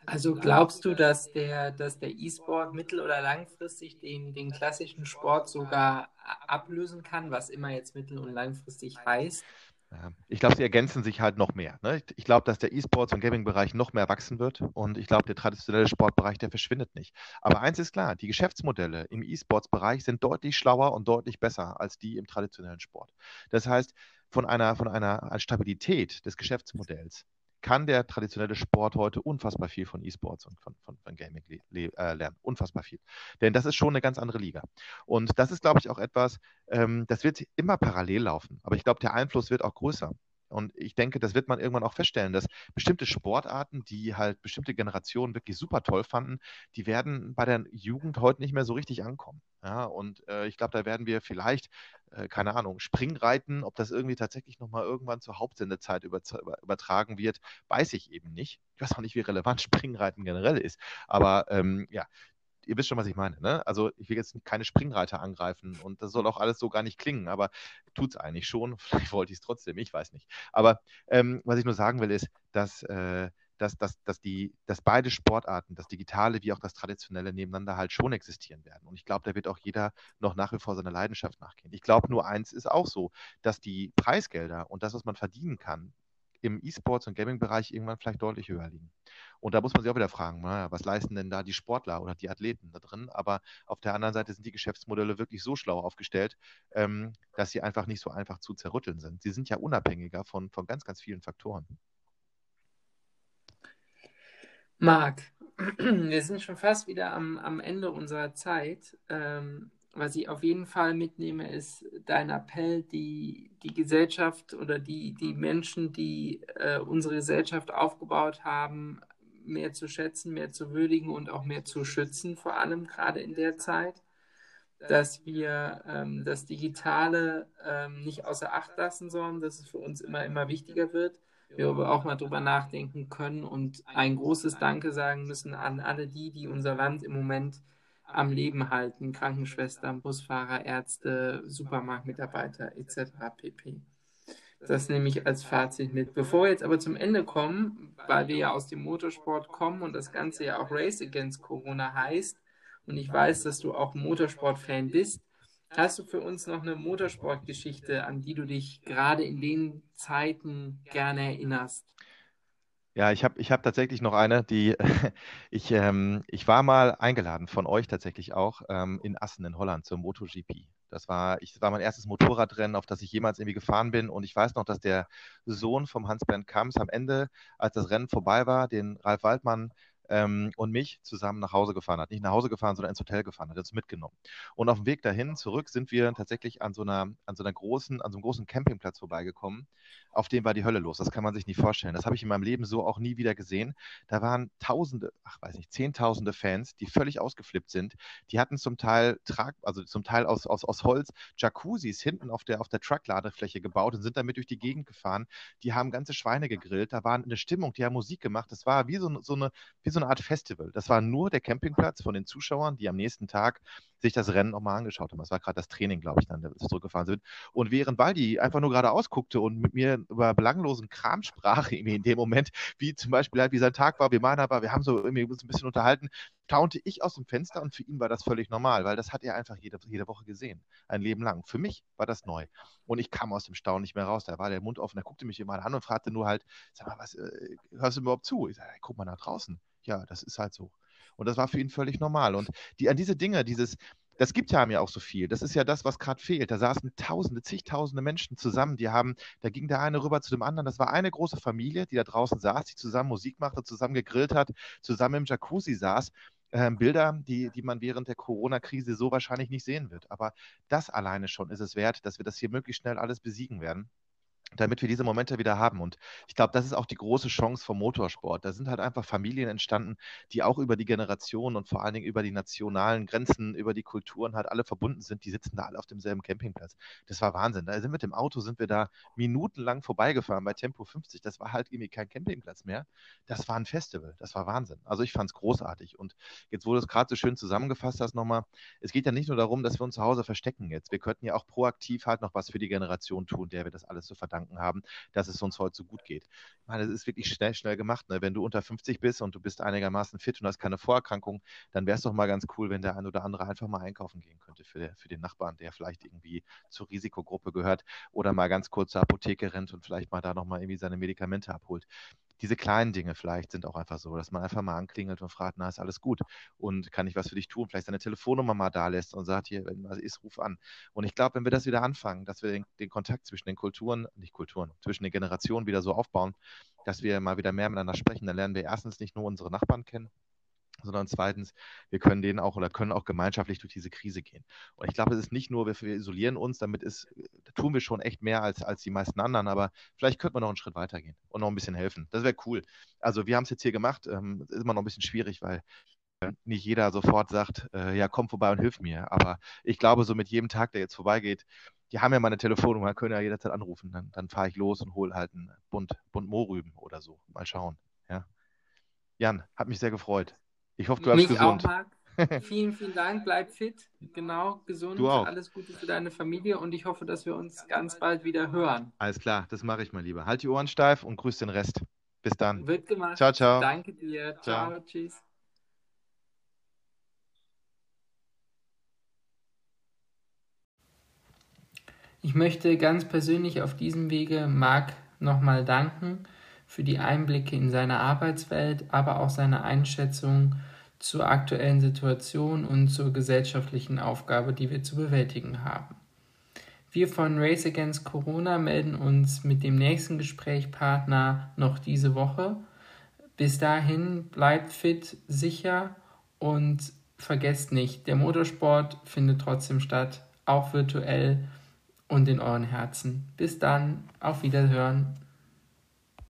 Also glaubst du, dass der, dass der E-Sport mittel- oder langfristig den, den klassischen Sport sogar ablösen kann, was immer jetzt mittel- und langfristig heißt? Ich glaube, sie ergänzen sich halt noch mehr. Ne? Ich glaube, dass der E-Sports- und Gaming-Bereich noch mehr wachsen wird und ich glaube, der traditionelle Sportbereich, der verschwindet nicht. Aber eins ist klar, die Geschäftsmodelle im E-Sports-Bereich sind deutlich schlauer und deutlich besser als die im traditionellen Sport. Das heißt, von einer, von einer Stabilität des Geschäftsmodells kann der traditionelle Sport heute unfassbar viel von E-Sports und von, von, von Gaming äh, lernen. Unfassbar viel. Denn das ist schon eine ganz andere Liga. Und das ist, glaube ich, auch etwas, ähm, das wird immer parallel laufen. Aber ich glaube, der Einfluss wird auch größer. Und ich denke, das wird man irgendwann auch feststellen, dass bestimmte Sportarten, die halt bestimmte Generationen wirklich super toll fanden, die werden bei der Jugend heute nicht mehr so richtig ankommen. Ja, und äh, ich glaube, da werden wir vielleicht, äh, keine Ahnung, Springreiten, ob das irgendwie tatsächlich nochmal irgendwann zur Hauptsendezeit über, übertragen wird, weiß ich eben nicht. Ich weiß auch nicht, wie relevant Springreiten generell ist. Aber ähm, ja, ihr wisst schon, was ich meine. Ne? Also ich will jetzt keine Springreiter angreifen und das soll auch alles so gar nicht klingen, aber tut es eigentlich schon. Vielleicht wollte ich es trotzdem, ich weiß nicht. Aber ähm, was ich nur sagen will, ist, dass, äh, dass, dass, dass, die, dass beide Sportarten, das Digitale wie auch das Traditionelle, nebeneinander halt schon existieren werden. Und ich glaube, da wird auch jeder noch nach wie vor seiner Leidenschaft nachgehen. Ich glaube, nur eins ist auch so, dass die Preisgelder und das, was man verdienen kann, im E-Sports- und Gaming-Bereich irgendwann vielleicht deutlich höher liegen. Und da muss man sich auch wieder fragen, naja, was leisten denn da die Sportler oder die Athleten da drin? Aber auf der anderen Seite sind die Geschäftsmodelle wirklich so schlau aufgestellt, ähm, dass sie einfach nicht so einfach zu zerrütteln sind. Sie sind ja unabhängiger von, von ganz, ganz vielen Faktoren. Marc, wir sind schon fast wieder am, am Ende unserer Zeit. Ähm, was ich auf jeden Fall mitnehme, ist dein Appell, die, die Gesellschaft oder die, die Menschen, die äh, unsere Gesellschaft aufgebaut haben, mehr zu schätzen, mehr zu würdigen und auch mehr zu schützen, vor allem gerade in der Zeit, dass wir ähm, das Digitale ähm, nicht außer Acht lassen sollen, dass es für uns immer, immer wichtiger wird. Wir auch mal drüber nachdenken können und ein großes Danke sagen müssen an alle die, die unser Land im Moment am Leben halten, Krankenschwestern, Busfahrer, Ärzte, Supermarktmitarbeiter etc. pp. Das nehme ich als Fazit mit. Bevor wir jetzt aber zum Ende kommen, weil wir ja aus dem Motorsport kommen und das Ganze ja auch Race Against Corona heißt, und ich weiß, dass du auch Motorsport-Fan bist, hast du für uns noch eine Motorsportgeschichte, an die du dich gerade in den Zeiten gerne erinnerst? Ja, ich habe ich hab tatsächlich noch eine, die ich, ähm, ich war mal eingeladen von euch tatsächlich auch ähm, in Assen in Holland zur MotoGP. Das war, ich, das war mein erstes Motorradrennen, auf das ich jemals irgendwie gefahren bin. Und ich weiß noch, dass der Sohn vom Hans-Bernd Kamps am Ende, als das Rennen vorbei war, den Ralf Waldmann ähm, und mich zusammen nach Hause gefahren hat. Nicht nach Hause gefahren, sondern ins Hotel gefahren hat, uns mitgenommen. Und auf dem Weg dahin zurück sind wir tatsächlich an so einer, an so einer großen, an so einem großen Campingplatz vorbeigekommen. Auf dem war die Hölle los. Das kann man sich nicht vorstellen. Das habe ich in meinem Leben so auch nie wieder gesehen. Da waren Tausende, ach weiß nicht, Zehntausende Fans, die völlig ausgeflippt sind. Die hatten zum Teil Trag, also zum Teil aus, aus, aus Holz Jacuzzis hinten auf der, auf der Truckladefläche gebaut und sind damit durch die Gegend gefahren. Die haben ganze Schweine gegrillt. Da war eine Stimmung, die haben Musik gemacht. Das war wie so, so, eine, wie so eine Art Festival. Das war nur der Campingplatz von den Zuschauern, die am nächsten Tag sich das Rennen nochmal angeschaut haben. Das war gerade das Training, glaube ich, dann, wir zurückgefahren sind. Und während Waldi einfach nur gerade ausguckte und mit mir über belanglosen Kram sprach, in dem Moment, wie zum Beispiel halt, wie sein Tag war, wie meiner war, wir haben so irgendwie uns ein bisschen unterhalten, taunte ich aus dem Fenster und für ihn war das völlig normal, weil das hat er einfach jede, jede Woche gesehen, ein Leben lang. Für mich war das neu. Und ich kam aus dem Staunen nicht mehr raus. Da war der Mund offen, er guckte mich immer an und fragte nur halt, sag mal, was, äh, hörst du überhaupt zu? Ich sage, guck mal nach draußen ja, das ist halt so. Und das war für ihn völlig normal. Und die, an diese Dinge, dieses, das gibt ja mir auch so viel. Das ist ja das, was gerade fehlt. Da saßen Tausende, zigtausende Menschen zusammen. Die haben, da ging der eine rüber zu dem anderen. Das war eine große Familie, die da draußen saß, die zusammen Musik machte, zusammen gegrillt hat, zusammen im Jacuzzi saß. Ähm, Bilder, die, die man während der Corona-Krise so wahrscheinlich nicht sehen wird. Aber das alleine schon ist es wert, dass wir das hier möglichst schnell alles besiegen werden. Damit wir diese Momente wieder haben. Und ich glaube, das ist auch die große Chance vom Motorsport. Da sind halt einfach Familien entstanden, die auch über die Generationen und vor allen Dingen über die nationalen Grenzen, über die Kulturen halt alle verbunden sind. Die sitzen da alle auf demselben Campingplatz. Das war Wahnsinn. Da sind mit dem Auto sind wir da minutenlang vorbeigefahren bei Tempo 50. Das war halt irgendwie kein Campingplatz mehr. Das war ein Festival. Das war Wahnsinn. Also ich fand es großartig. Und jetzt, du es gerade so schön zusammengefasst hast nochmal, es geht ja nicht nur darum, dass wir uns zu Hause verstecken jetzt. Wir könnten ja auch proaktiv halt noch was für die Generation tun, der wir das alles so verdanken verdanken haben, dass es uns heute so gut geht. Ich meine, es ist wirklich schnell, schnell gemacht. Ne? Wenn du unter 50 bist und du bist einigermaßen fit und hast keine Vorerkrankung, dann wäre es doch mal ganz cool, wenn der ein oder andere einfach mal einkaufen gehen könnte für, der, für den Nachbarn, der vielleicht irgendwie zur Risikogruppe gehört oder mal ganz kurz zur Apotheke rennt und vielleicht mal da nochmal irgendwie seine Medikamente abholt diese kleinen Dinge vielleicht sind auch einfach so, dass man einfach mal anklingelt und fragt, na, ist alles gut und kann ich was für dich tun? Vielleicht seine Telefonnummer mal da lässt und sagt, hier, wenn was ist, ruf an. Und ich glaube, wenn wir das wieder anfangen, dass wir den, den, Kontakt zwischen den Kulturen, nicht Kulturen, zwischen den Generationen wieder so aufbauen, dass wir mal wieder mehr miteinander sprechen, dann lernen wir erstens nicht nur unsere Nachbarn kennen, sondern zweitens, wir können denen auch oder können auch gemeinschaftlich durch diese Krise gehen. Und ich glaube, es ist nicht nur, wir, wir isolieren uns, damit ist, tun wir schon echt mehr als, als die meisten anderen, aber vielleicht könnte man noch einen Schritt weitergehen und noch ein bisschen helfen. Das wäre cool. Also wir haben es jetzt hier gemacht, ähm, ist immer noch ein bisschen schwierig, weil nicht jeder sofort sagt, äh, ja, komm vorbei und hilf mir. Aber ich glaube, so mit jedem Tag, der jetzt vorbeigeht, die haben ja meine Telefonnummer, können ja jederzeit anrufen. Dann, dann fahre ich los und hole halt einen Bund, Bund Mohrrüben oder so. Mal schauen. Ja. Jan, hat mich sehr gefreut. Ich hoffe, du bleibst gesund. Auch, Marc. vielen, vielen Dank. Bleib fit. Genau, gesund. Du auch. Alles Gute für deine Familie und ich hoffe, dass wir uns ganz bald wieder hören. Alles klar, das mache ich mal lieber. Halt die Ohren steif und grüß den Rest. Bis dann. Wird gemacht. Ciao, ciao. Danke dir. Ciao, ciao. tschüss. Ich möchte ganz persönlich auf diesem Wege Marc nochmal danken für die Einblicke in seine Arbeitswelt, aber auch seine Einschätzung zur aktuellen Situation und zur gesellschaftlichen Aufgabe, die wir zu bewältigen haben. Wir von Race Against Corona melden uns mit dem nächsten Gesprächspartner noch diese Woche. Bis dahin bleibt fit, sicher und vergesst nicht, der Motorsport findet trotzdem statt, auch virtuell und in euren Herzen. Bis dann, auf Wiederhören.